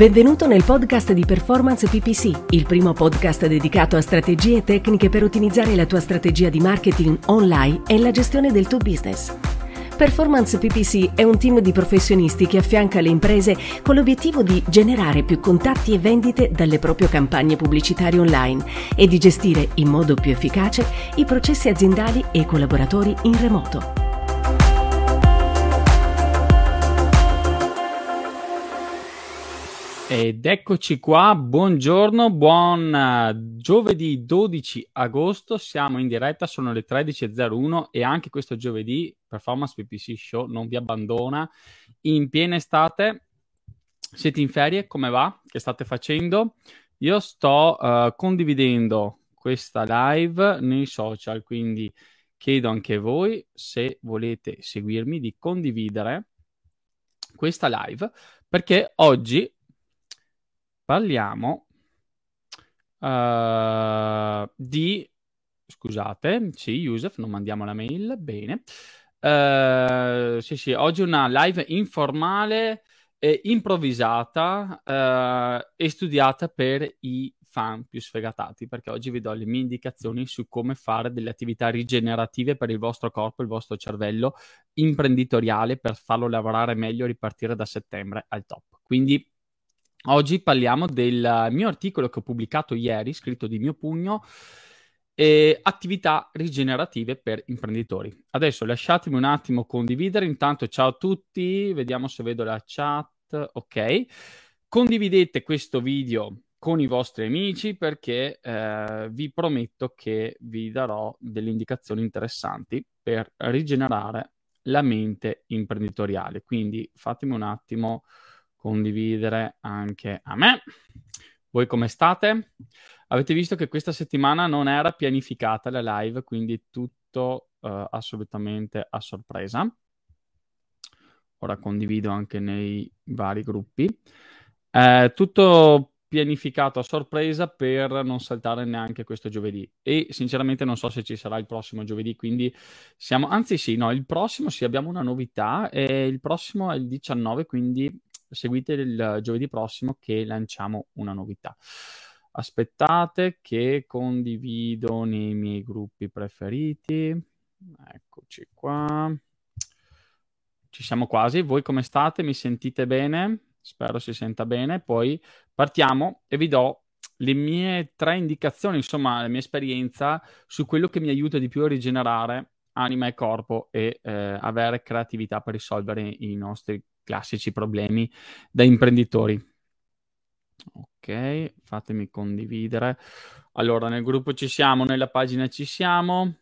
Benvenuto nel podcast di Performance PPC, il primo podcast dedicato a strategie e tecniche per ottimizzare la tua strategia di marketing online e la gestione del tuo business. Performance PPC è un team di professionisti che affianca le imprese con l'obiettivo di generare più contatti e vendite dalle proprie campagne pubblicitarie online e di gestire in modo più efficace i processi aziendali e i collaboratori in remoto. Ed eccoci qua, buongiorno, buon uh, giovedì 12 agosto, siamo in diretta, sono le 13.01 e anche questo giovedì Performance PPC Show non vi abbandona in piena estate. Siete in ferie? Come va? Che state facendo? Io sto uh, condividendo questa live nei social, quindi chiedo anche voi se volete seguirmi di condividere questa live perché oggi parliamo uh, di... Scusate, sì, Yusuf, non mandiamo la mail, bene. Uh, sì, sì, oggi una live informale, e improvvisata uh, e studiata per i fan più sfegatati, perché oggi vi do le mie indicazioni su come fare delle attività rigenerative per il vostro corpo, il vostro cervello imprenditoriale per farlo lavorare meglio e ripartire da settembre al top. Quindi Oggi parliamo del mio articolo che ho pubblicato ieri, scritto di mio pugno, eh, attività rigenerative per imprenditori. Adesso lasciatemi un attimo condividere, intanto ciao a tutti, vediamo se vedo la chat, ok. Condividete questo video con i vostri amici perché eh, vi prometto che vi darò delle indicazioni interessanti per rigenerare la mente imprenditoriale. Quindi fatemi un attimo condividere anche a me. Voi come state? Avete visto che questa settimana non era pianificata la live, quindi tutto uh, assolutamente a sorpresa. Ora condivido anche nei vari gruppi. Eh, tutto pianificato a sorpresa per non saltare neanche questo giovedì e sinceramente non so se ci sarà il prossimo giovedì quindi siamo anzi sì no il prossimo sì abbiamo una novità e il prossimo è il 19 quindi seguite il giovedì prossimo che lanciamo una novità. Aspettate che condivido nei miei gruppi preferiti. Eccoci qua. Ci siamo quasi. Voi come state? Mi sentite bene? Spero si senta bene. Poi partiamo e vi do le mie tre indicazioni, insomma, la mia esperienza su quello che mi aiuta di più a rigenerare anima e corpo e eh, avere creatività per risolvere i nostri classici problemi da imprenditori. Ok, fatemi condividere. Allora, nel gruppo ci siamo, nella pagina ci siamo.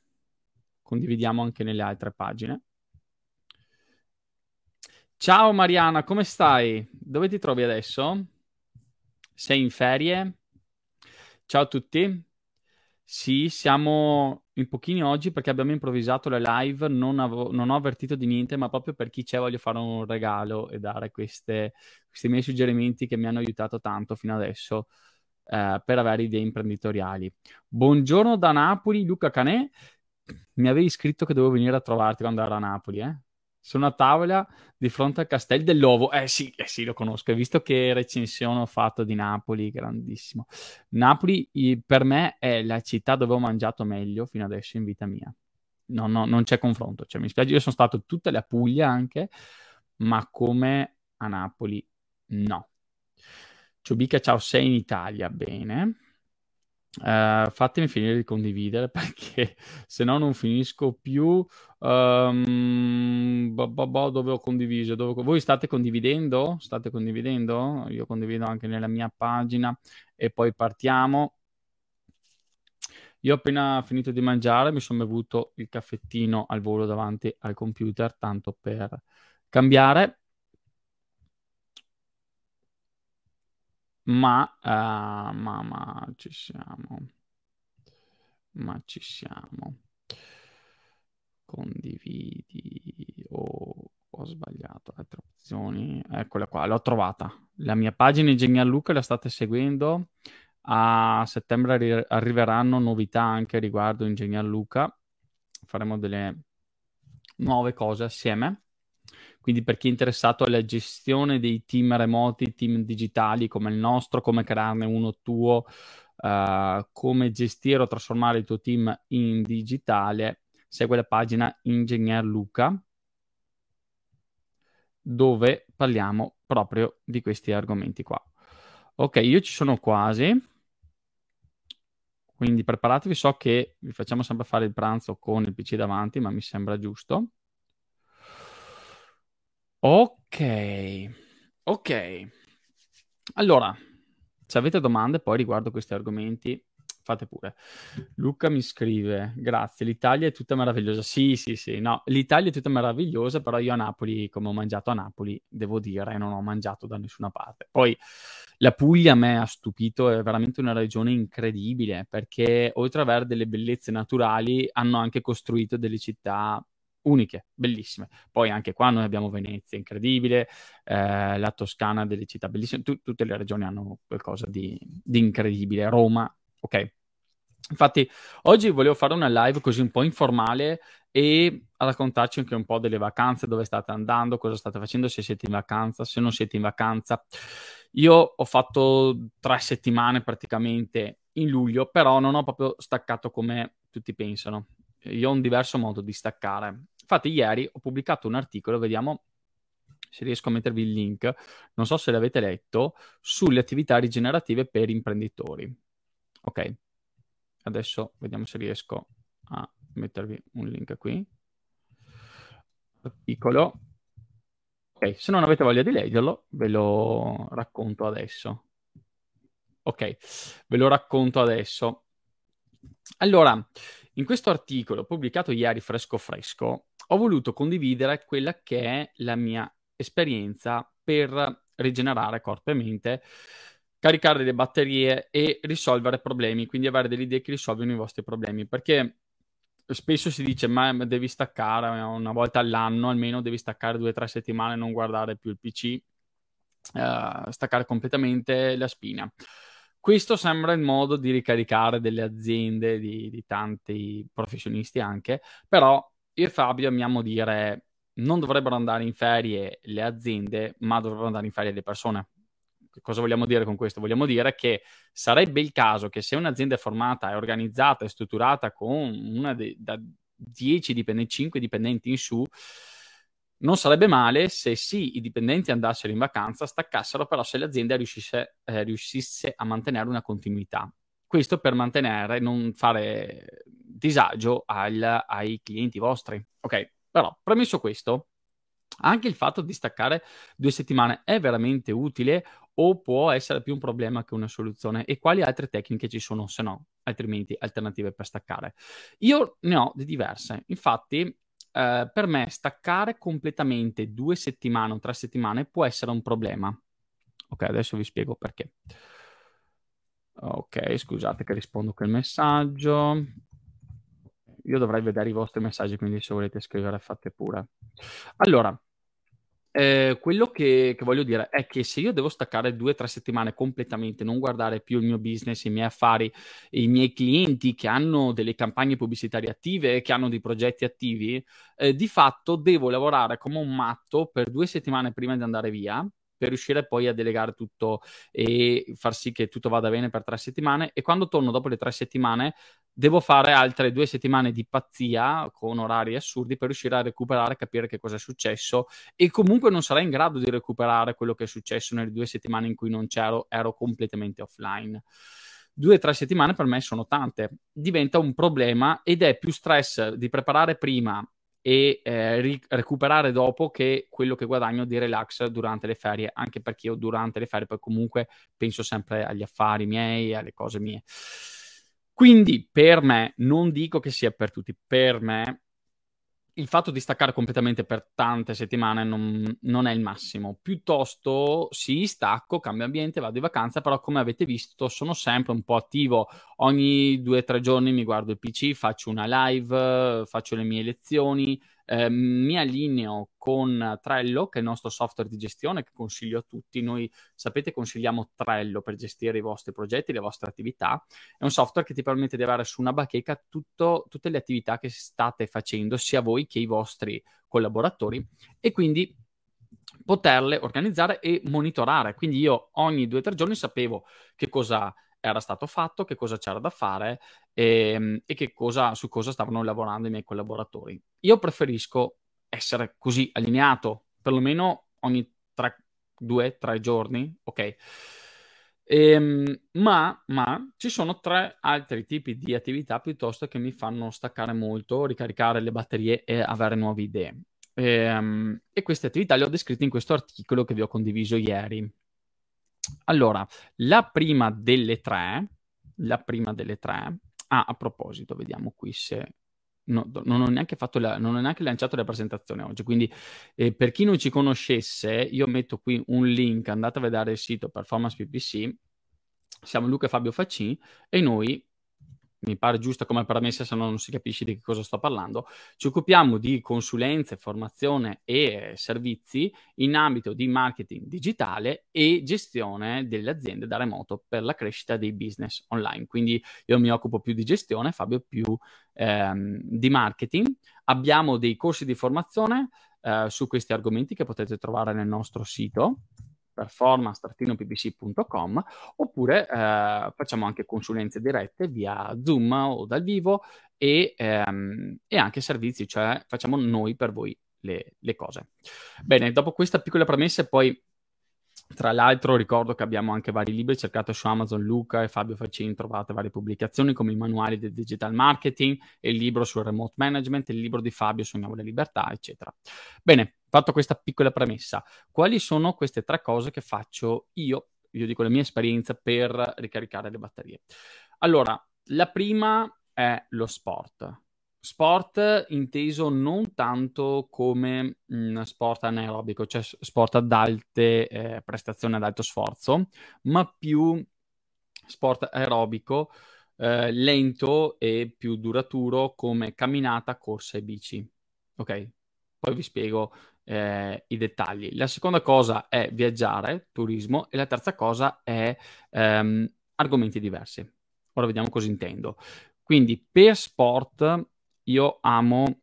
Condividiamo anche nelle altre pagine. Ciao Mariana, come stai? Dove ti trovi adesso? Sei in ferie? Ciao a tutti. Sì, siamo in pochini oggi perché abbiamo improvvisato la live, non, avevo, non, ho avvertito di niente, ma proprio per chi c'è voglio fare un regalo e dare queste, questi miei suggerimenti che mi hanno aiutato tanto fino adesso eh, per avere idee imprenditoriali. Buongiorno da Napoli, Luca Canè. Mi avevi scritto che dovevo venire a trovarti quando ero a Napoli, eh? Sono a tavola di fronte al Castel dell'Ovo. Eh sì, eh sì, lo conosco. Hai visto che recensione ho fatto di Napoli, grandissimo. Napoli per me è la città dove ho mangiato meglio fino adesso in vita mia. No, no, non c'è confronto. Cioè, mi spiace, io sono stato tutte le Puglia anche, ma come a Napoli no. Ciubica, ciao, sei in Italia, bene. Uh, fatemi finire di condividere perché se no non finisco più. Um, dove ho condiviso? Dove... Voi state condividendo? State condividendo? Io condivido anche nella mia pagina e poi partiamo. Io ho appena finito di mangiare, mi sono bevuto il caffettino al volo davanti al computer, tanto per cambiare. Ma, uh, ma, ma ci siamo, ma ci siamo. Condividi oh, ho sbagliato altre opzioni. Eccola qua, l'ho trovata. La mia pagina Ingegner Luca la state seguendo. A settembre arri- arriveranno novità anche riguardo Ingegner Luca. Faremo delle nuove cose assieme. Quindi per chi è interessato alla gestione dei team remoti, team digitali come il nostro, come crearne uno tuo, uh, come gestire o trasformare il tuo team in digitale, segue la pagina Ingegner Luca dove parliamo proprio di questi argomenti qua. Ok, io ci sono quasi. Quindi preparatevi, so che vi facciamo sempre fare il pranzo con il PC davanti, ma mi sembra giusto. Ok, ok. Allora, se avete domande poi riguardo questi argomenti, fate pure. Luca mi scrive, grazie, l'Italia è tutta meravigliosa. Sì, sì, sì, no, l'Italia è tutta meravigliosa, però io a Napoli, come ho mangiato a Napoli, devo dire, non ho mangiato da nessuna parte. Poi la Puglia a me ha stupito, è veramente una regione incredibile, perché oltre ad avere delle bellezze naturali, hanno anche costruito delle città uniche, bellissime. Poi anche qua noi abbiamo Venezia, incredibile, eh, la Toscana, delle città bellissime, T- tutte le regioni hanno qualcosa di, di incredibile, Roma, ok? Infatti, oggi volevo fare una live così un po' informale e raccontarci anche un po' delle vacanze, dove state andando, cosa state facendo, se siete in vacanza, se non siete in vacanza. Io ho fatto tre settimane praticamente in luglio, però non ho proprio staccato come tutti pensano. Io ho un diverso modo di staccare. Infatti, ieri ho pubblicato un articolo, vediamo se riesco a mettervi il link, non so se l'avete letto, sulle attività rigenerative per imprenditori. Ok, Adesso vediamo se riesco a mettervi un link qui. Piccolo. Ok, se non avete voglia di leggerlo, ve lo racconto adesso. Ok, ve lo racconto adesso. Allora, in questo articolo pubblicato ieri fresco fresco, ho voluto condividere quella che è la mia esperienza per rigenerare corpo e mente caricare le batterie e risolvere problemi, quindi avere delle idee che risolvono i vostri problemi, perché spesso si dice ma devi staccare una volta all'anno, almeno devi staccare due o tre settimane, non guardare più il PC, uh, staccare completamente la spina. Questo sembra il modo di ricaricare delle aziende, di, di tanti professionisti anche, però io e Fabio amiamo dire non dovrebbero andare in ferie le aziende, ma dovrebbero andare in ferie le persone cosa vogliamo dire con questo? Vogliamo dire che sarebbe il caso che se un'azienda è formata, è organizzata, è strutturata con una de- da 10 dipendenti, 5 dipendenti in su, non sarebbe male se sì, i dipendenti andassero in vacanza, staccassero, però se l'azienda riuscisse, eh, riuscisse a mantenere una continuità. Questo per mantenere, non fare disagio al, ai clienti vostri. Ok, però premesso questo, anche il fatto di staccare due settimane è veramente utile o può essere più un problema che una soluzione? E quali altre tecniche ci sono, se no, altrimenti alternative per staccare? Io ne ho di diverse. Infatti, eh, per me staccare completamente due settimane o tre settimane può essere un problema. Ok, adesso vi spiego perché. Ok, scusate che rispondo quel messaggio. Io dovrei vedere i vostri messaggi, quindi se volete scrivere fate pure. Allora, eh, quello che, che, voglio dire è che se io devo staccare due o tre settimane completamente, non guardare più il mio business, i miei affari, i miei clienti che hanno delle campagne pubblicitarie attive, che hanno dei progetti attivi, eh, di fatto devo lavorare come un matto per due settimane prima di andare via per riuscire poi a delegare tutto e far sì che tutto vada bene per tre settimane. E quando torno dopo le tre settimane devo fare altre due settimane di pazzia con orari assurdi per riuscire a recuperare, capire che cosa è successo. E comunque non sarei in grado di recuperare quello che è successo nelle due settimane in cui non c'ero, ero completamente offline. Due o tre settimane per me sono tante, diventa un problema ed è più stress di preparare prima e eh, ri- recuperare dopo che quello che guadagno di relax durante le ferie, anche perché io durante le ferie poi comunque penso sempre agli affari miei, alle cose mie. Quindi per me, non dico che sia per tutti, per me il fatto di staccare completamente per tante settimane non, non, è il massimo. Piuttosto sì, stacco, cambio ambiente, vado in vacanza, però come avete visto sono sempre un po' attivo. Ogni due o tre giorni mi guardo il PC, faccio una live, faccio le mie lezioni, eh, mi allineo con Trello, che è il nostro software di gestione che consiglio a tutti. Noi sapete consigliamo Trello per gestire i vostri progetti, le vostre attività. È un software che ti permette di avere su una bacheca tutto, tutte le attività che state facendo, sia voi che i vostri collaboratori e quindi poterle organizzare e monitorare. Quindi io ogni due o tre giorni sapevo che cosa era stato fatto, che cosa c'era da fare e, ehm, e che cosa, su cosa stavano lavorando i miei collaboratori. Io preferisco essere così allineato, perlomeno ogni tre, due, tre giorni, ok? Ehm, ma, ma, ci sono tre altri tipi di attività piuttosto che mi fanno staccare molto, ricaricare le batterie e avere nuove idee. Ehm, e queste attività le ho descritte in questo articolo che vi ho condiviso ieri. Allora, la prima delle tre, la prima delle tre, ah, a proposito, vediamo qui se No, non, ho neanche fatto la, non ho neanche lanciato la presentazione oggi. Quindi, eh, per chi non ci conoscesse, io metto qui un link. Andate a vedere il sito Performance PPC. Siamo Luca e Fabio Faccini e noi mi pare giusta come premessa, se no non si capisce di che cosa sto parlando. Ci occupiamo di consulenze, formazione e servizi in ambito di marketing digitale e gestione delle aziende da remoto per la crescita dei business online. Quindi io mi occupo più di gestione, Fabio più ehm, di marketing. Abbiamo dei corsi di formazione eh, su questi argomenti che potete trovare nel nostro sito performance-ppc.com oppure eh, facciamo anche consulenze dirette via Zoom o dal vivo e, ehm, e anche servizi, cioè facciamo noi per voi le, le, cose. Bene, dopo questa piccola premessa poi tra l'altro ricordo che abbiamo anche vari libri, cercate su Amazon Luca e Fabio Faccini, trovate varie pubblicazioni come i manuali del digital marketing, il libro sul remote management, il libro di Fabio Sogniamo la libertà, eccetera. Bene, fatto questa piccola premessa, quali sono queste tre cose che faccio io, io dico la mia esperienza, per ricaricare le batterie? Allora, la prima è lo sport. Sport inteso non tanto come mh, sport anaerobico, cioè sport ad alte eh, prestazioni, ad alto sforzo, ma più sport aerobico, eh, lento e più duraturo come camminata, corsa e bici. Ok? Poi vi spiego eh, i dettagli. La seconda cosa è viaggiare, turismo, e la terza cosa è ehm, argomenti diversi. Ora vediamo cosa intendo. Quindi per sport io amo,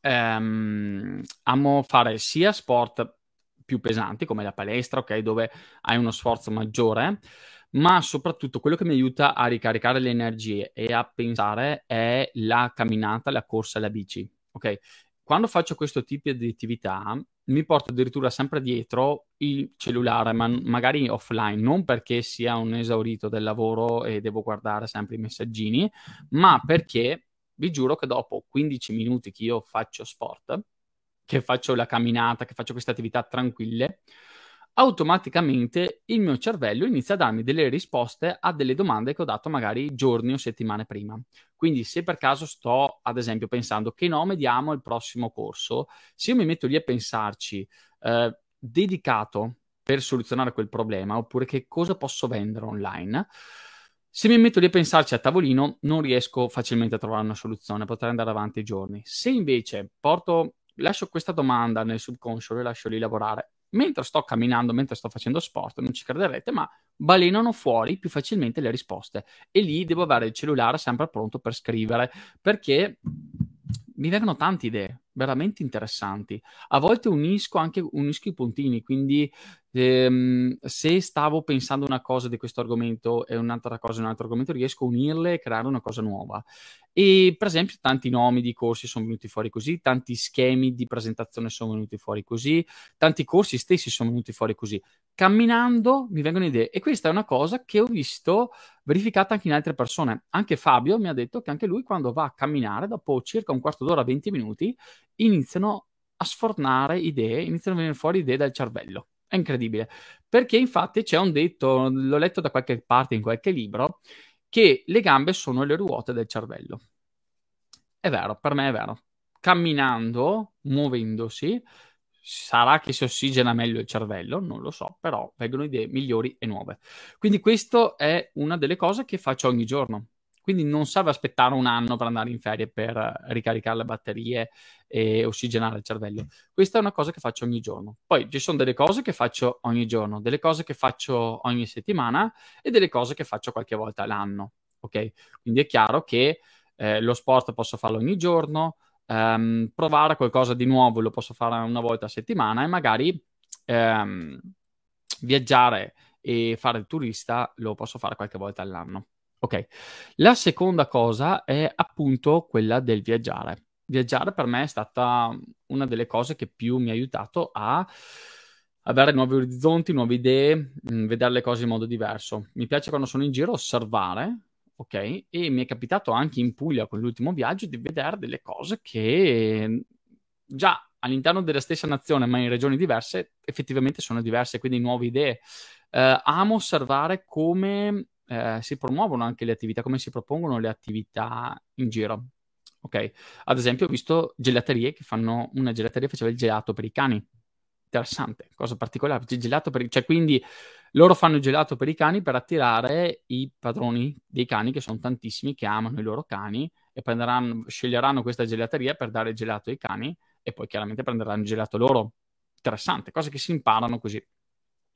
ehm, amo fare sia sport più pesanti come la palestra, ok, dove hai uno sforzo maggiore, ma soprattutto quello che mi aiuta a ricaricare le energie e a pensare è la camminata, la corsa e la bici, ok? Quando faccio questo tipo di attività mi porto addirittura sempre dietro il cellulare, ma magari offline, non perché sia un esaurito del lavoro e devo guardare sempre i messaggini, ma perché vi giuro che dopo 15 minuti che io faccio sport, che faccio la camminata, che faccio queste attività tranquille, automaticamente il mio cervello inizia a darmi delle risposte a delle domande che ho dato magari giorni o settimane prima. Quindi se per caso sto, ad esempio, pensando che nome diamo al prossimo corso, se io mi metto lì a pensarci eh, dedicato per soluzionare quel problema, oppure che cosa posso vendere online, se mi metto lì a pensarci a tavolino, non riesco facilmente a trovare una soluzione, potrei andare avanti giorni. Se invece porto, lascio questa domanda nel subconscio e lascio lì lavorare, mentre sto camminando, mentre sto facendo sport, non ci crederete, ma balenano fuori più facilmente le risposte. E lì devo avere il cellulare sempre pronto per scrivere, perché mi vengono tante idee veramente interessanti. A volte unisco anche unisco i puntini, quindi ehm, se stavo pensando una cosa di questo argomento e un'altra cosa di un altro argomento, riesco a unirle e creare una cosa nuova. E per esempio, tanti nomi di corsi sono venuti fuori così, tanti schemi di presentazione sono venuti fuori così, tanti corsi stessi sono venuti fuori così. Camminando mi vengono idee, e questa è una cosa che ho visto verificata anche in altre persone. Anche Fabio mi ha detto che anche lui, quando va a camminare, dopo circa un quarto d'ora, 20 minuti, iniziano a sfornare idee, iniziano a venire fuori idee dal cervello. È incredibile. Perché infatti c'è un detto, l'ho letto da qualche parte in qualche libro, che le gambe sono le ruote del cervello. È vero, per me è vero. Camminando, muovendosi, sarà che si ossigena meglio il cervello, non lo so, però vengono idee migliori e nuove. Quindi questa è una delle cose che faccio ogni giorno. Quindi non serve aspettare un anno per andare in ferie per ricaricare le batterie e ossigenare il cervello. Questa è una cosa che faccio ogni giorno. Poi ci sono delle cose che faccio ogni giorno, delle cose che faccio ogni settimana e delle cose che faccio qualche volta all'anno. Ok? Quindi è chiaro che eh, lo sport posso farlo ogni giorno, ehm, provare qualcosa di nuovo lo posso fare una volta a settimana e magari ehm, viaggiare e fare il turista lo posso fare qualche volta all'anno. Ok, la seconda cosa è appunto quella del viaggiare. Viaggiare per me è stata una delle cose che più mi ha aiutato a avere nuovi orizzonti, nuove idee, mm, vedere le cose in modo diverso. Mi piace quando sono in giro osservare, ok? E mi è capitato anche in Puglia con l'ultimo viaggio di vedere delle cose che già all'interno della stessa nazione, ma in regioni diverse, effettivamente sono diverse, quindi nuove idee. Eh, amo osservare come eh, si promuovono anche le attività, come si propongono le attività in giro. Ok, ad esempio ho visto gelaterie che fanno una gelateria che faceva il gelato per i cani. Interessante, cosa particolare. Gelato per, cioè, quindi loro fanno il gelato per i cani per attirare i padroni dei cani, che sono tantissimi, che amano i loro cani e sceglieranno questa gelateria per dare il gelato ai cani e poi chiaramente prenderanno il gelato loro. Interessante, cose che si imparano così.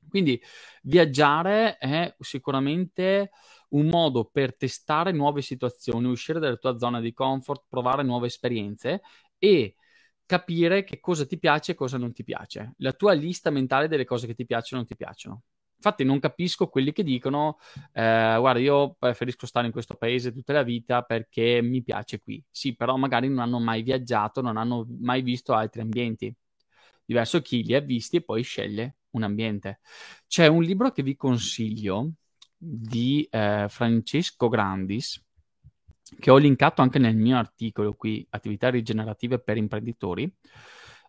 Quindi viaggiare è sicuramente un modo per testare nuove situazioni, uscire dalla tua zona di comfort, provare nuove esperienze e capire che cosa ti piace e cosa non ti piace. La tua lista mentale delle cose che ti piacciono o non ti piacciono. Infatti non capisco quelli che dicono, eh, guarda, io preferisco stare in questo paese tutta la vita perché mi piace qui. Sì, però magari non hanno mai viaggiato, non hanno mai visto altri ambienti. Diverso chi li ha visti e poi sceglie un ambiente. C'è un libro che vi consiglio di eh, Francesco Grandis, che ho linkato anche nel mio articolo qui, Attività rigenerative per imprenditori,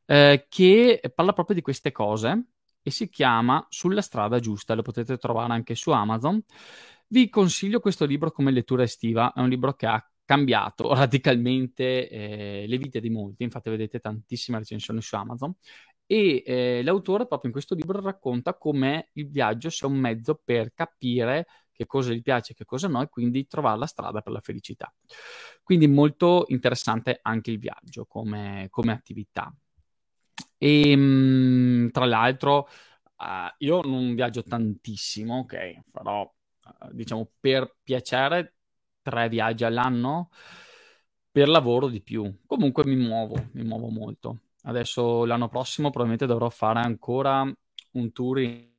eh, che parla proprio di queste cose e si chiama Sulla strada giusta, lo potete trovare anche su Amazon. Vi consiglio questo libro come lettura estiva, è un libro che ha cambiato radicalmente eh, le vite di molti, infatti vedete tantissime recensioni su Amazon e eh, l'autore proprio in questo libro racconta come il viaggio sia un mezzo per capire che cosa gli piace e che cosa no e quindi trovare la strada per la felicità. Quindi molto interessante anche il viaggio come, come attività. E ehm, tra l'altro, uh, io non viaggio tantissimo, ok, farò uh, diciamo per piacere tre viaggi all'anno, per lavoro di più. Comunque mi muovo, mi muovo molto. Adesso l'anno prossimo probabilmente dovrò fare ancora un tour in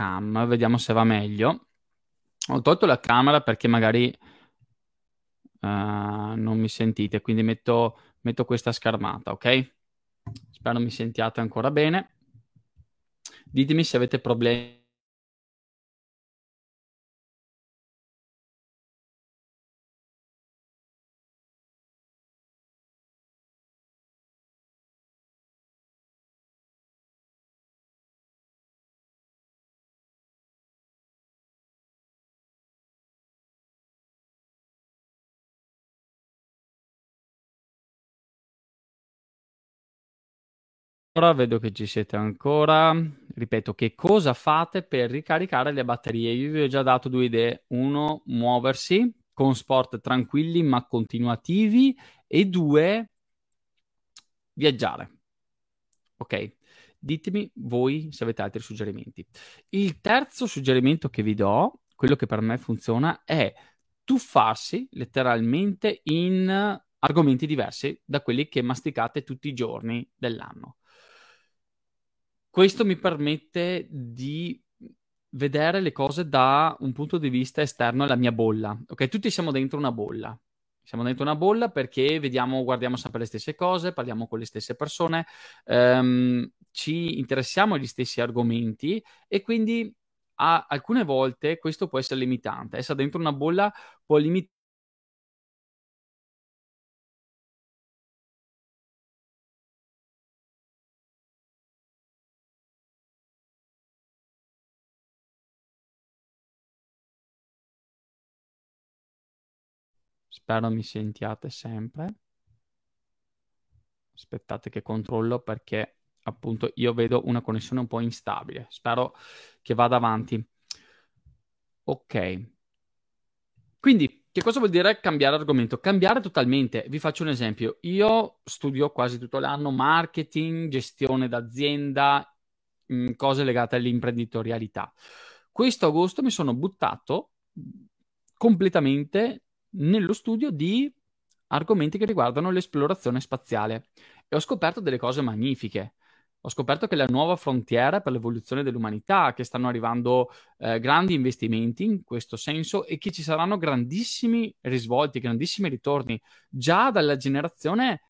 cam, vediamo se va meglio. Ho tolto la camera perché magari uh, non mi sentite, quindi metto, metto questa schermata, ok? Spero mi sentiate ancora bene. Ditemi se avete problemi Ora vedo che ci siete ancora. Ripeto, che cosa fate per ricaricare le batterie? Io vi ho già dato due idee. Uno, muoversi con sport tranquilli ma continuativi e due, viaggiare. Ok? Ditemi voi se avete altri suggerimenti. Il terzo suggerimento che vi do, quello che per me funziona, è tuffarsi letteralmente in argomenti diversi da quelli che masticate tutti i giorni dell'anno. Questo mi permette di vedere le cose da un punto di vista esterno alla mia bolla. Ok, tutti siamo dentro una bolla. Siamo dentro una bolla perché vediamo, guardiamo sempre le stesse cose, parliamo con le stesse persone, ehm, ci interessiamo agli stessi argomenti e quindi a, alcune volte questo può essere limitante. Essere dentro una bolla può limitare Spero mi sentiate sempre. Aspettate che controllo perché appunto io vedo una connessione un po' instabile. Spero che vada avanti. Ok. Quindi, che cosa vuol dire cambiare argomento? Cambiare totalmente. Vi faccio un esempio. Io studio quasi tutto l'anno marketing, gestione d'azienda, mm, cose legate all'imprenditorialità. Questo agosto mi sono buttato completamente nello studio di argomenti che riguardano l'esplorazione spaziale e ho scoperto delle cose magnifiche. Ho scoperto che la nuova frontiera per l'evoluzione dell'umanità, che stanno arrivando eh, grandi investimenti in questo senso e che ci saranno grandissimi risvolti, grandissimi ritorni già dalla generazione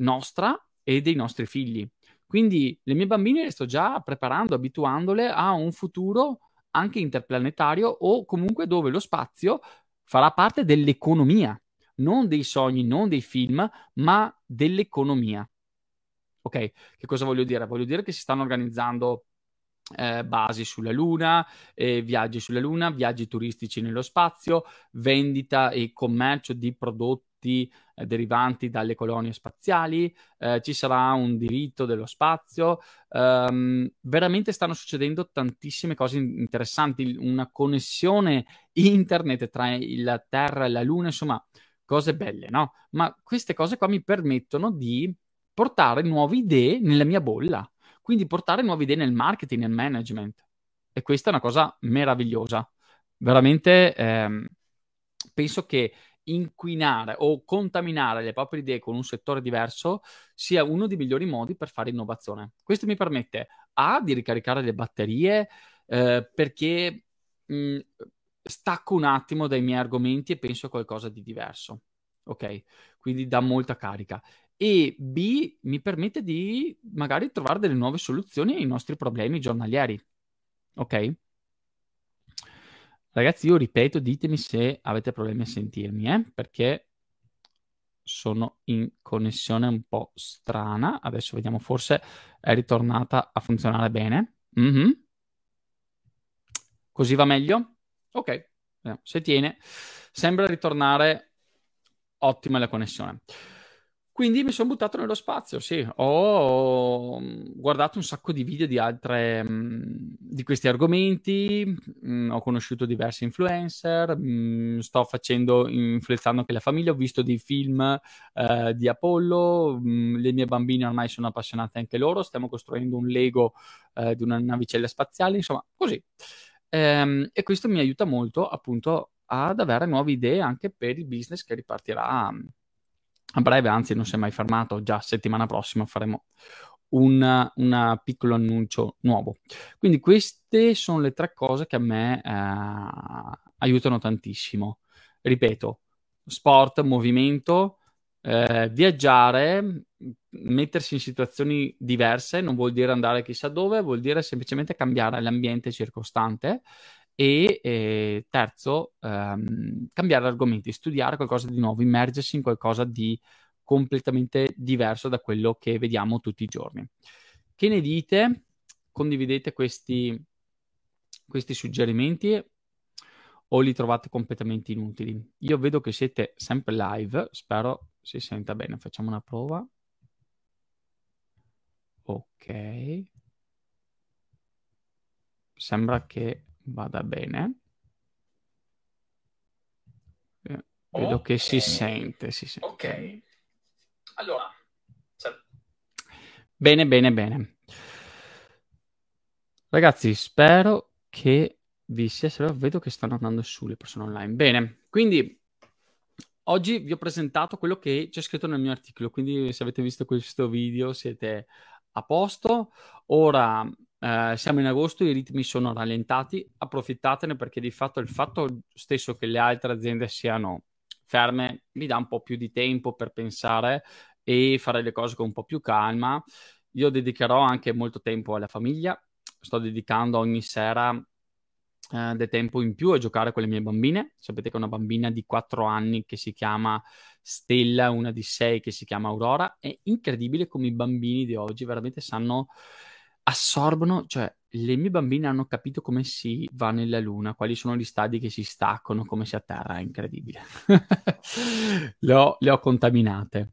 nostra e dei nostri figli. Quindi le mie bambine le sto già preparando, abituandole a un futuro anche interplanetario o comunque dove lo spazio farà parte dell'economia, non dei sogni, non dei film, ma dell'economia. Ok, che cosa voglio dire? Voglio dire che si stanno organizzando eh, basi sulla Luna, eh, viaggi sulla Luna, viaggi turistici nello spazio, vendita e commercio di prodotti eh, derivanti dalle colonie spaziali, eh, ci sarà un diritto dello spazio, um, veramente stanno succedendo tantissime cose interessanti, una connessione internet tra la Terra e la Luna, insomma, cose belle, no? Ma queste cose qua mi permettono di portare nuove idee nella mia bolla, quindi portare nuove idee nel marketing, nel management. E questa è una cosa meravigliosa. Veramente ehm, penso che inquinare o contaminare le proprie idee con un settore diverso sia uno dei migliori modi per fare innovazione. Questo mi permette A di ricaricare le batterie eh, perché mh, stacco un attimo dai miei argomenti e penso a qualcosa di diverso. Ok? Quindi dà molta carica. E B mi permette di magari trovare delle nuove soluzioni ai nostri problemi giornalieri. Ok? Ragazzi, io ripeto, ditemi se avete problemi a sentirmi, eh? perché sono in connessione un po' strana. Adesso vediamo, forse è ritornata a funzionare bene. Mm-hmm. Così va meglio? Ok, se tiene. Sembra ritornare ottima la connessione. Quindi mi sono buttato nello spazio, sì. Ho guardato un sacco di video di altre mh, di questi argomenti, mh, ho conosciuto diversi influencer, sto facendo influenzando anche la famiglia, ho visto dei film eh, di Apollo, le mie bambine ormai sono appassionate anche loro, stiamo costruendo un Lego eh, di una navicella spaziale, insomma, così. Ehm, e questo mi aiuta molto appunto ad avere nuove idee anche per il business che ripartirà a breve, anzi non si è mai fermato, già settimana prossima faremo un piccolo annuncio nuovo. Quindi queste sono le tre cose che a me eh, aiutano tantissimo. Ripeto, sport, movimento, eh, viaggiare, mettersi in situazioni diverse, non vuol dire andare chissà dove, vuol dire semplicemente cambiare l'ambiente circostante e eh, terzo, ehm, cambiare argomenti, studiare qualcosa di nuovo, immergersi in qualcosa di completamente diverso da quello che vediamo tutti i giorni. Che ne dite? Condividete questi, questi suggerimenti o li trovate completamente inutili? Io vedo che siete sempre live, spero si senta bene. Facciamo una prova. Ok. Sembra che vada bene. Eh, vedo okay. che si sente, si sente. Ok. Allora. Cioè... Bene, bene, bene. Ragazzi, spero che vi sia... Vedo che stanno andando su le persone online. Bene, quindi oggi vi ho presentato quello che c'è scritto nel mio articolo, quindi se avete visto questo video siete a posto. Ora eh, siamo in agosto, i ritmi sono rallentati, approfittatene perché di fatto il fatto stesso che le altre aziende siano ferme mi dà un po' più di tempo per pensare e fare le cose con un po' più calma. Io dedicherò anche molto tempo alla famiglia, sto dedicando ogni sera eh, del tempo in più a giocare con le mie bambine. Sapete che ho una bambina di 4 anni che si chiama Stella, una di 6 che si chiama Aurora. È incredibile come i bambini di oggi veramente sanno assorbono, cioè le mie bambine hanno capito come si va nella luna, quali sono gli stadi che si staccano, come si atterra, è incredibile. le, ho, le ho contaminate.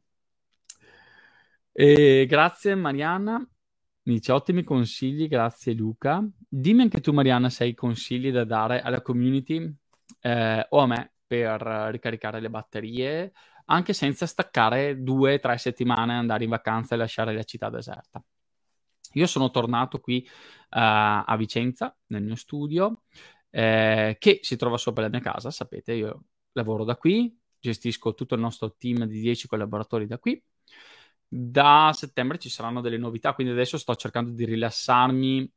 E grazie Marianna, mi dice ottimi consigli, grazie Luca. Dimmi anche tu Marianna se hai consigli da dare alla community eh, o a me per ricaricare le batterie, anche senza staccare due o tre settimane, andare in vacanza e lasciare la città deserta. Io sono tornato qui uh, a Vicenza, nel mio studio, eh, che si trova sopra la mia casa, sapete, io lavoro da qui, gestisco tutto il nostro team di 10 collaboratori da qui. Da settembre ci saranno delle novità, quindi adesso sto cercando di rilassarmi.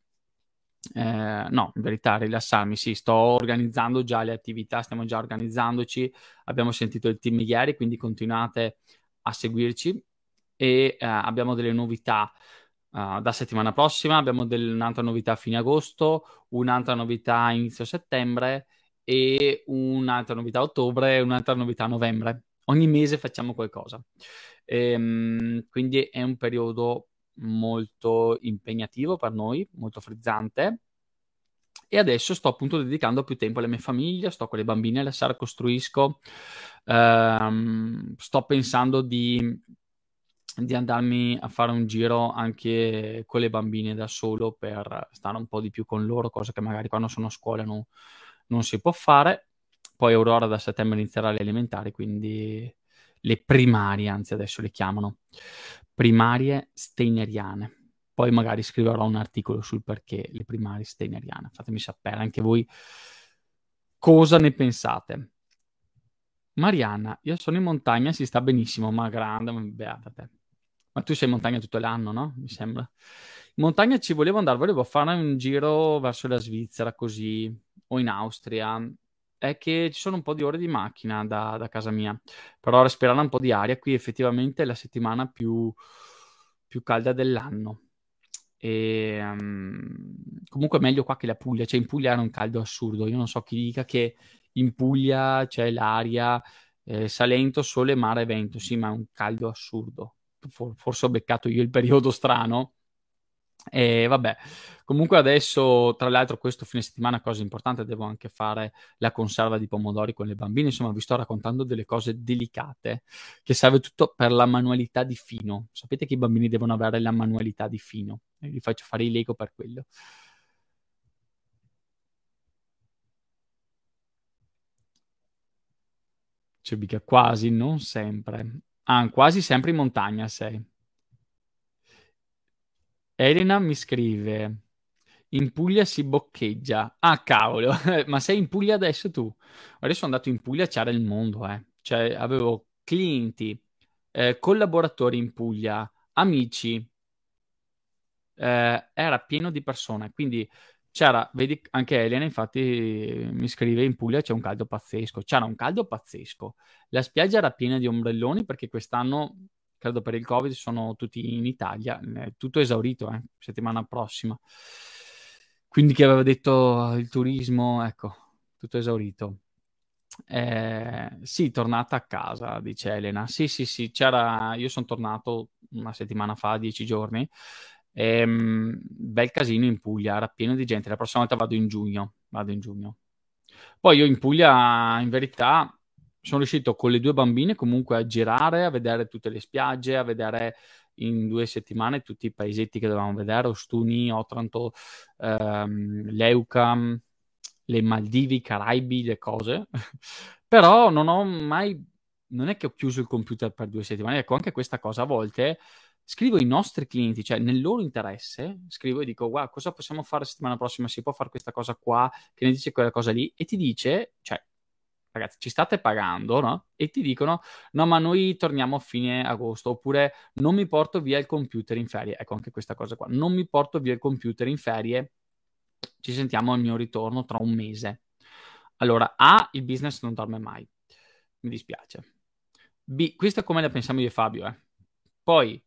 Eh, no, in verità rilassarmi, sì, sto organizzando già le attività, stiamo già organizzandoci, abbiamo sentito il team ieri, quindi continuate a seguirci e eh, abbiamo delle novità Uh, da settimana prossima abbiamo del, un'altra novità a fine agosto, un'altra novità a inizio settembre e un'altra novità a ottobre e un'altra novità a novembre. Ogni mese facciamo qualcosa. Ehm, quindi è un periodo molto impegnativo per noi, molto frizzante. E adesso sto appunto dedicando più tempo alla mia famiglia, sto con le bambine, la sera costruisco, ehm, sto pensando di di andarmi a fare un giro anche con le bambine da solo per stare un po' di più con loro, cosa che magari quando sono a scuola non, non si può fare. Poi Aurora da settembre inizierà le elementari, quindi le primarie, anzi adesso le chiamano primarie steineriane. Poi magari scriverò un articolo sul perché le primarie steineriane. Fatemi sapere anche voi cosa ne pensate. Marianna, io sono in montagna, si sta benissimo, ma grande, beata te. Ma tu sei in montagna tutto l'anno, no? Mi sembra. In montagna ci volevo andare, volevo fare un giro verso la Svizzera così, o in Austria. È che ci sono un po' di ore di macchina da, da casa mia, però respirare un po' di aria qui effettivamente è la settimana più, più calda dell'anno. E, um, comunque è meglio qua che la Puglia, cioè in Puglia era un caldo assurdo. Io non so chi dica che in Puglia c'è l'aria, eh, Salento, sole, mare, vento. Sì, ma è un caldo assurdo forse ho beccato io il periodo strano. E vabbè, comunque adesso, tra l'altro, questo fine settimana, cosa importante, devo anche fare la conserva di pomodori con le bambine. Insomma, vi sto raccontando delle cose delicate che serve tutto per la manualità di fino. Sapete che i bambini devono avere la manualità di fino. E vi faccio fare i Lego per quello. Cioè, mica quasi, non sempre. Ah, quasi sempre in montagna sei. Elena mi scrive: In Puglia si boccheggia. Ah, cavolo, ma sei in Puglia adesso tu? Adesso sono andato in Puglia, c'era il mondo, eh. Cioè, avevo clienti, eh, collaboratori in Puglia, amici, eh, era pieno di persone. Quindi c'era, vedi, anche Elena infatti mi scrive in Puglia c'è un caldo pazzesco, c'era un caldo pazzesco, la spiaggia era piena di ombrelloni perché quest'anno, credo per il Covid, sono tutti in Italia, tutto esaurito, eh, settimana prossima. Quindi chi aveva detto il turismo, ecco, tutto esaurito. Eh, sì, tornata a casa, dice Elena. Sì, sì, sì, c'era, io sono tornato una settimana fa, dieci giorni, Ehm, bel casino in Puglia, era pieno di gente. La prossima volta vado in giugno. Vado in giugno. Poi io in Puglia, in verità, sono riuscito con le due bambine comunque a girare, a vedere tutte le spiagge, a vedere in due settimane tutti i paesetti che dovevamo vedere, Ostuni, Otranto, ehm, Leuca, le Maldivi, i Caraibi, le cose. Però non ho mai, non è che ho chiuso il computer per due settimane, ecco anche questa cosa a volte scrivo ai nostri clienti, cioè nel loro interesse, scrivo e dico, guarda, cosa possiamo fare la settimana prossima? Si può fare questa cosa qua, che ne dice quella cosa lì? E ti dice, cioè, ragazzi, ci state pagando, no? E ti dicono, no, ma noi torniamo a fine agosto, oppure non mi porto via il computer in ferie. Ecco anche questa cosa qua, non mi porto via il computer in ferie, ci sentiamo al mio ritorno tra un mese. Allora, A, il business non dorme mai, mi dispiace. B, questa è come la pensiamo io e Fabio, eh. Poi,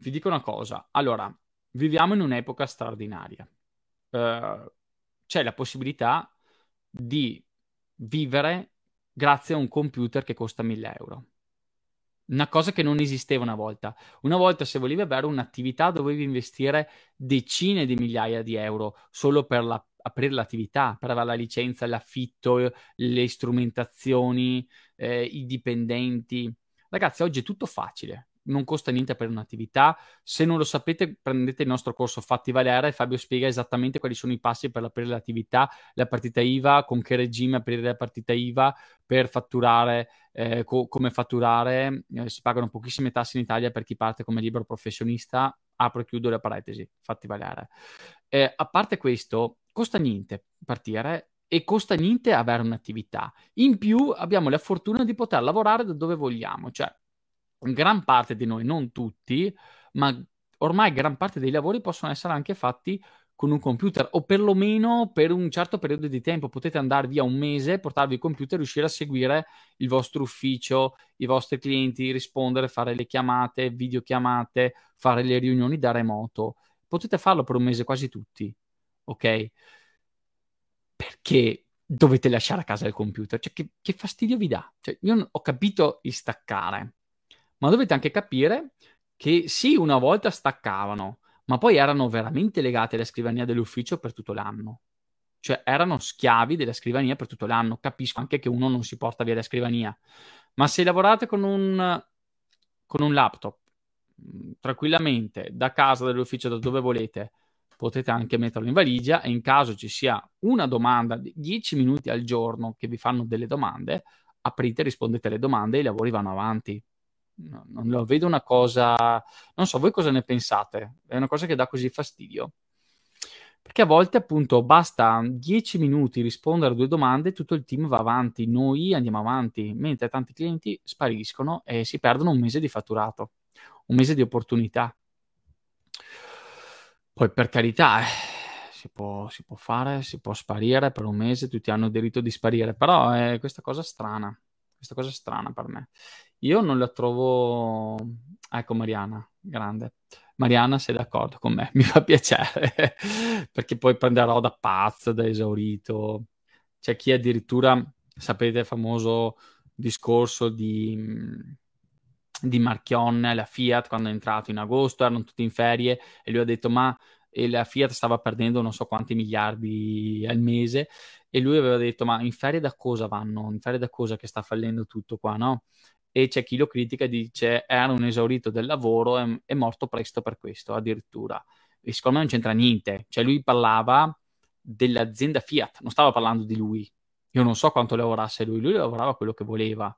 vi dico una cosa. Allora, viviamo in un'epoca straordinaria. Uh, c'è la possibilità di vivere grazie a un computer che costa 1000 euro. una cosa che non esisteva una volta. Una volta se volevi avere un'attività dovevi investire decine di migliaia di euro solo per la, aprire l'attività, per avere la licenza, l'affitto, le strumentazioni, eh, i dipendenti. Ragazzi, oggi è tutto facile non costa niente per un'attività. Se non lo sapete, prendete il nostro corso Fatti Valere e Fabio spiega esattamente quali sono i passi per aprire l'attività, la partita IVA, con che regime aprire la partita IVA per fatturare, eh, co- come fatturare. Eh, si pagano pochissime tasse in Italia per chi parte come libero professionista. Apro e chiudo le parentesi, Fatti Valere. Eh, a parte questo, costa niente partire e costa niente avere un'attività. In più abbiamo la fortuna di poter lavorare da dove vogliamo, cioè gran parte di noi, non tutti, ma ormai gran parte dei lavori possono essere anche fatti con un computer o perlomeno per un certo periodo di tempo. Potete andare via un mese, portarvi il computer e riuscire a seguire il vostro ufficio, i vostri clienti, rispondere, fare le chiamate, videochiamate, fare le riunioni da remoto. Potete farlo per un mese quasi tutti, ok? Perché dovete lasciare a casa il computer? Cioè, che, che fastidio vi dà? Cioè, io ho capito di staccare ma dovete anche capire che sì, una volta staccavano, ma poi erano veramente legati alla scrivania dell'ufficio per tutto l'anno. Cioè erano schiavi della scrivania per tutto l'anno. Capisco anche che uno non si porta via la scrivania, ma se lavorate con un, con un laptop mm, tranquillamente da casa, dall'ufficio, da dove volete, potete anche metterlo in valigia e in caso ci sia una domanda, 10 minuti al giorno che vi fanno delle domande, aprite, rispondete alle domande e i lavori vanno avanti no, non lo vedo una cosa, non so voi cosa ne pensate, è una cosa che dà così fastidio. Perché a volte appunto basta 10 minuti rispondere a due domande tutto il team va avanti, noi andiamo avanti, mentre tanti clienti spariscono e si perdono un mese di fatturato, un mese di opportunità. Poi per carità, eh, si, può, si, può, fare, si può sparire per un mese, tutti hanno il diritto di sparire, però è questa cosa strana, questa cosa strana per me. Io non la trovo... Ecco Mariana, grande. Mariana, sei d'accordo con me? Mi fa piacere, perché poi prenderò da pazzo, da esaurito. C'è chi addirittura, sapete, il famoso discorso di, di Marchionne, la Fiat, quando è entrato in agosto, erano tutti in ferie e lui ha detto ma la Fiat stava perdendo non so quanti miliardi al mese e lui aveva detto ma in ferie da cosa vanno? In ferie da cosa che sta fallendo tutto qua, no? E c'è chi lo critica e dice era un esaurito del lavoro, è, è morto presto per questo addirittura. E secondo me non c'entra niente, cioè lui parlava dell'azienda Fiat, non stava parlando di lui. Io non so quanto lavorasse lui, lui lavorava quello che voleva,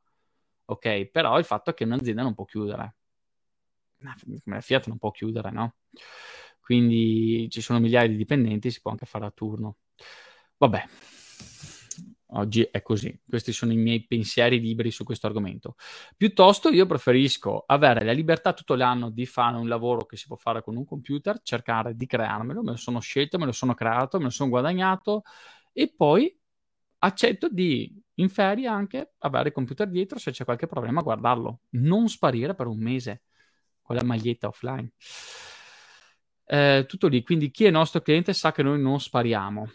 ok? Però il fatto è che un'azienda non può chiudere. La Fiat non può chiudere, no? Quindi ci sono migliaia di dipendenti, si può anche fare a turno. Vabbè, Oggi è così. Questi sono i miei pensieri liberi su questo argomento. Piuttosto io preferisco avere la libertà tutto l'anno di fare un lavoro che si può fare con un computer, cercare di crearmelo, me lo sono scelto, me lo sono creato, me lo sono guadagnato e poi accetto di in ferie anche avere il computer dietro se c'è qualche problema guardarlo, non sparire per un mese con la maglietta offline. Eh, tutto lì, quindi chi è nostro cliente sa che noi non spariamo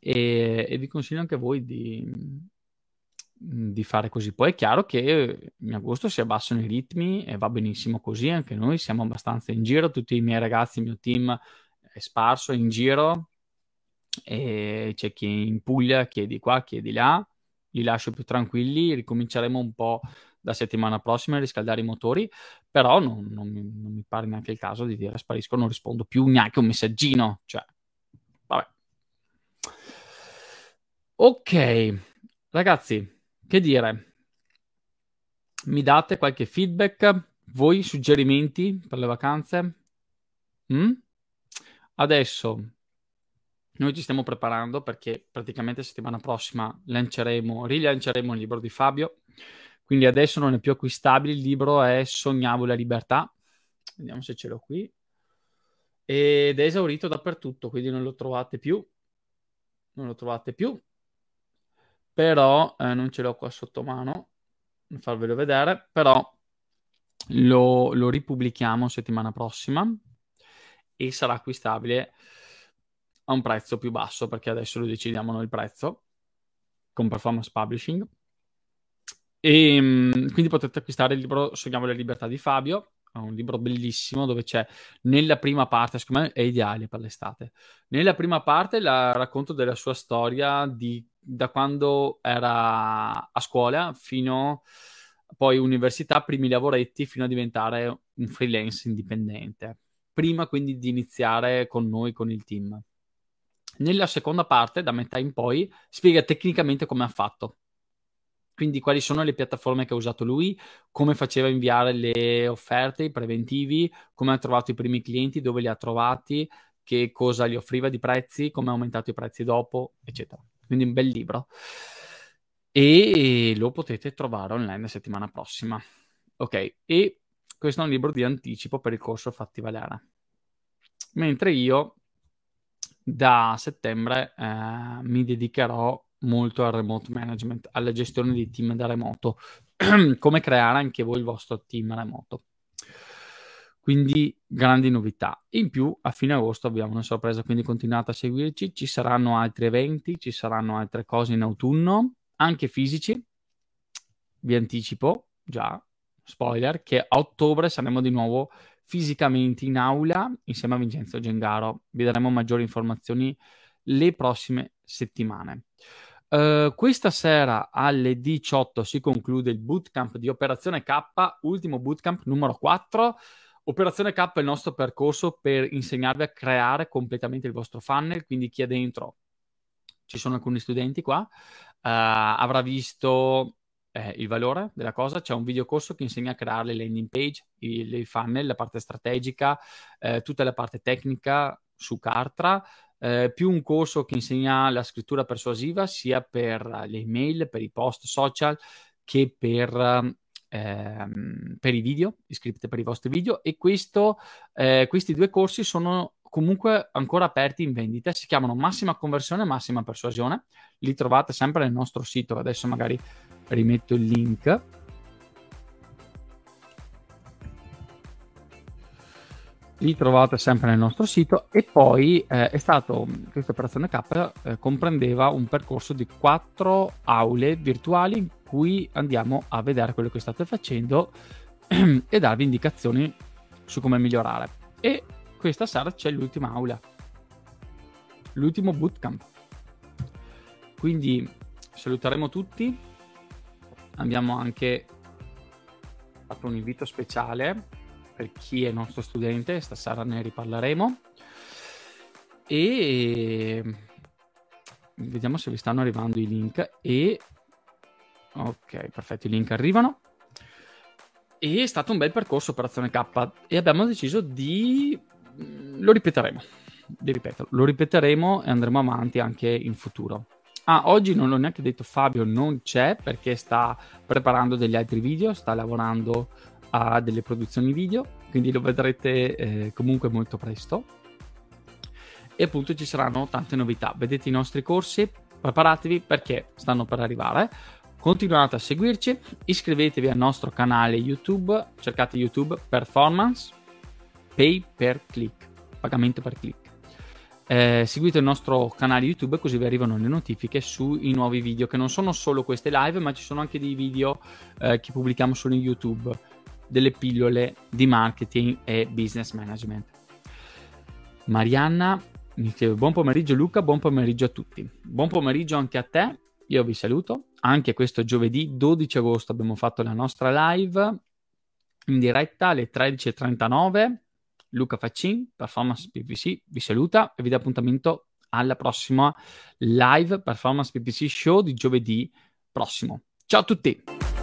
e, e vi consiglio anche a voi di, di fare così. Poi è chiaro che in agosto si abbassano i ritmi e va benissimo così, anche noi siamo abbastanza in giro, tutti i miei ragazzi, il mio team è sparso in giro. E c'è chi in Puglia, chi è di qua, chi è di là, li lascio più tranquilli, ricominceremo un po' la settimana prossima a riscaldare i motori, però non, non, non mi pare neanche il caso di dire sparisco, non rispondo più neanche un messaggino, cioè vabbè Ok, ragazzi, che dire? Mi date qualche feedback? Voi suggerimenti per le vacanze? Mm? Adesso noi ci stiamo preparando perché praticamente settimana prossima lanceremo, rilanceremo il libro di Fabio. Quindi adesso non è più acquistabile, il libro è Sognavo la libertà. Vediamo se ce l'ho qui. Ed è esaurito dappertutto, quindi non lo trovate più. Non lo trovate più però eh, non ce l'ho qua sotto mano, farvelo vedere, però lo, lo ripubblichiamo settimana prossima e sarà acquistabile a un prezzo più basso perché adesso lo decidiamo noi il prezzo con performance publishing E mm, quindi potete acquistare il libro Sogniamo la libertà di Fabio, è un libro bellissimo dove c'è nella prima parte, secondo me è ideale per l'estate. Nella prima parte la racconto della sua storia di, da quando era a scuola fino poi università, primi lavoretti fino a diventare un freelance indipendente. Prima quindi di iniziare con noi, con il team. Nella seconda parte, da metà in poi, spiega tecnicamente come ha fatto quindi quali sono le piattaforme che ha usato lui, come faceva a inviare le offerte, i preventivi, come ha trovato i primi clienti, dove li ha trovati, che cosa gli offriva di prezzi, come ha aumentato i prezzi dopo, eccetera. Quindi un bel libro. E lo potete trovare online la settimana prossima. Ok, e questo è un libro di anticipo per il corso Fatti Valere. Mentre io da settembre eh, mi dedicherò molto al remote management, alla gestione di team da remoto, come creare anche voi il vostro team remoto. Quindi grandi novità. In più, a fine agosto abbiamo una sorpresa, quindi continuate a seguirci. Ci saranno altri eventi, ci saranno altre cose in autunno, anche fisici. Vi anticipo già, spoiler, che a ottobre saremo di nuovo fisicamente in aula insieme a Vincenzo Gengaro. Vi daremo maggiori informazioni le prossime settimane. Uh, questa sera alle 18 si conclude il bootcamp di Operazione K, ultimo bootcamp numero 4. Operazione K è il nostro percorso per insegnarvi a creare completamente il vostro funnel, quindi chi è dentro, ci sono alcuni studenti qua, uh, avrà visto eh, il valore della cosa, c'è un videocorso che insegna a creare le landing page, i, i funnel, la parte strategica, eh, tutta la parte tecnica su Cartra, eh, più un corso che insegna la scrittura persuasiva sia per le email, per i post social che per, ehm, per i video, iscrivete per i vostri video e questo, eh, questi due corsi sono comunque ancora aperti in vendita, si chiamano Massima Conversione e Massima Persuasione, li trovate sempre nel nostro sito, adesso magari rimetto il link li trovate sempre nel nostro sito e poi eh, è stato questa operazione K eh, comprendeva un percorso di quattro aule virtuali in cui andiamo a vedere quello che state facendo e darvi indicazioni su come migliorare. E questa sera c'è l'ultima aula l'ultimo bootcamp. Quindi saluteremo tutti. Abbiamo anche fatto un invito speciale per chi è nostro studente, stasera ne riparleremo. E vediamo se vi stanno arrivando i link. E ok, perfetto, i link arrivano. E è stato un bel percorso Operazione K e abbiamo deciso di... lo ripeteremo, di ripeterlo, lo ripeteremo e andremo avanti anche in futuro. Ah, oggi non l'ho neanche detto Fabio, non c'è perché sta preparando degli altri video, sta lavorando a delle produzioni video, quindi lo vedrete eh, comunque molto presto. E appunto ci saranno tante novità. Vedete i nostri corsi, preparatevi perché stanno per arrivare. Continuate a seguirci, iscrivetevi al nostro canale YouTube, cercate YouTube Performance Pay per Click, pagamento per click. Eh, seguite il nostro canale YouTube così vi arrivano le notifiche sui nuovi video che non sono solo queste live ma ci sono anche dei video eh, che pubblichiamo in YouTube delle pillole di marketing e business management. Marianna mi scrive buon pomeriggio Luca, buon pomeriggio a tutti. Buon pomeriggio anche a te, io vi saluto. Anche questo giovedì 12 agosto abbiamo fatto la nostra live in diretta alle 13.39. Luca Faccin, Performance PPC, vi saluta e vi dà appuntamento alla prossima live Performance PPC Show di giovedì prossimo. Ciao a tutti!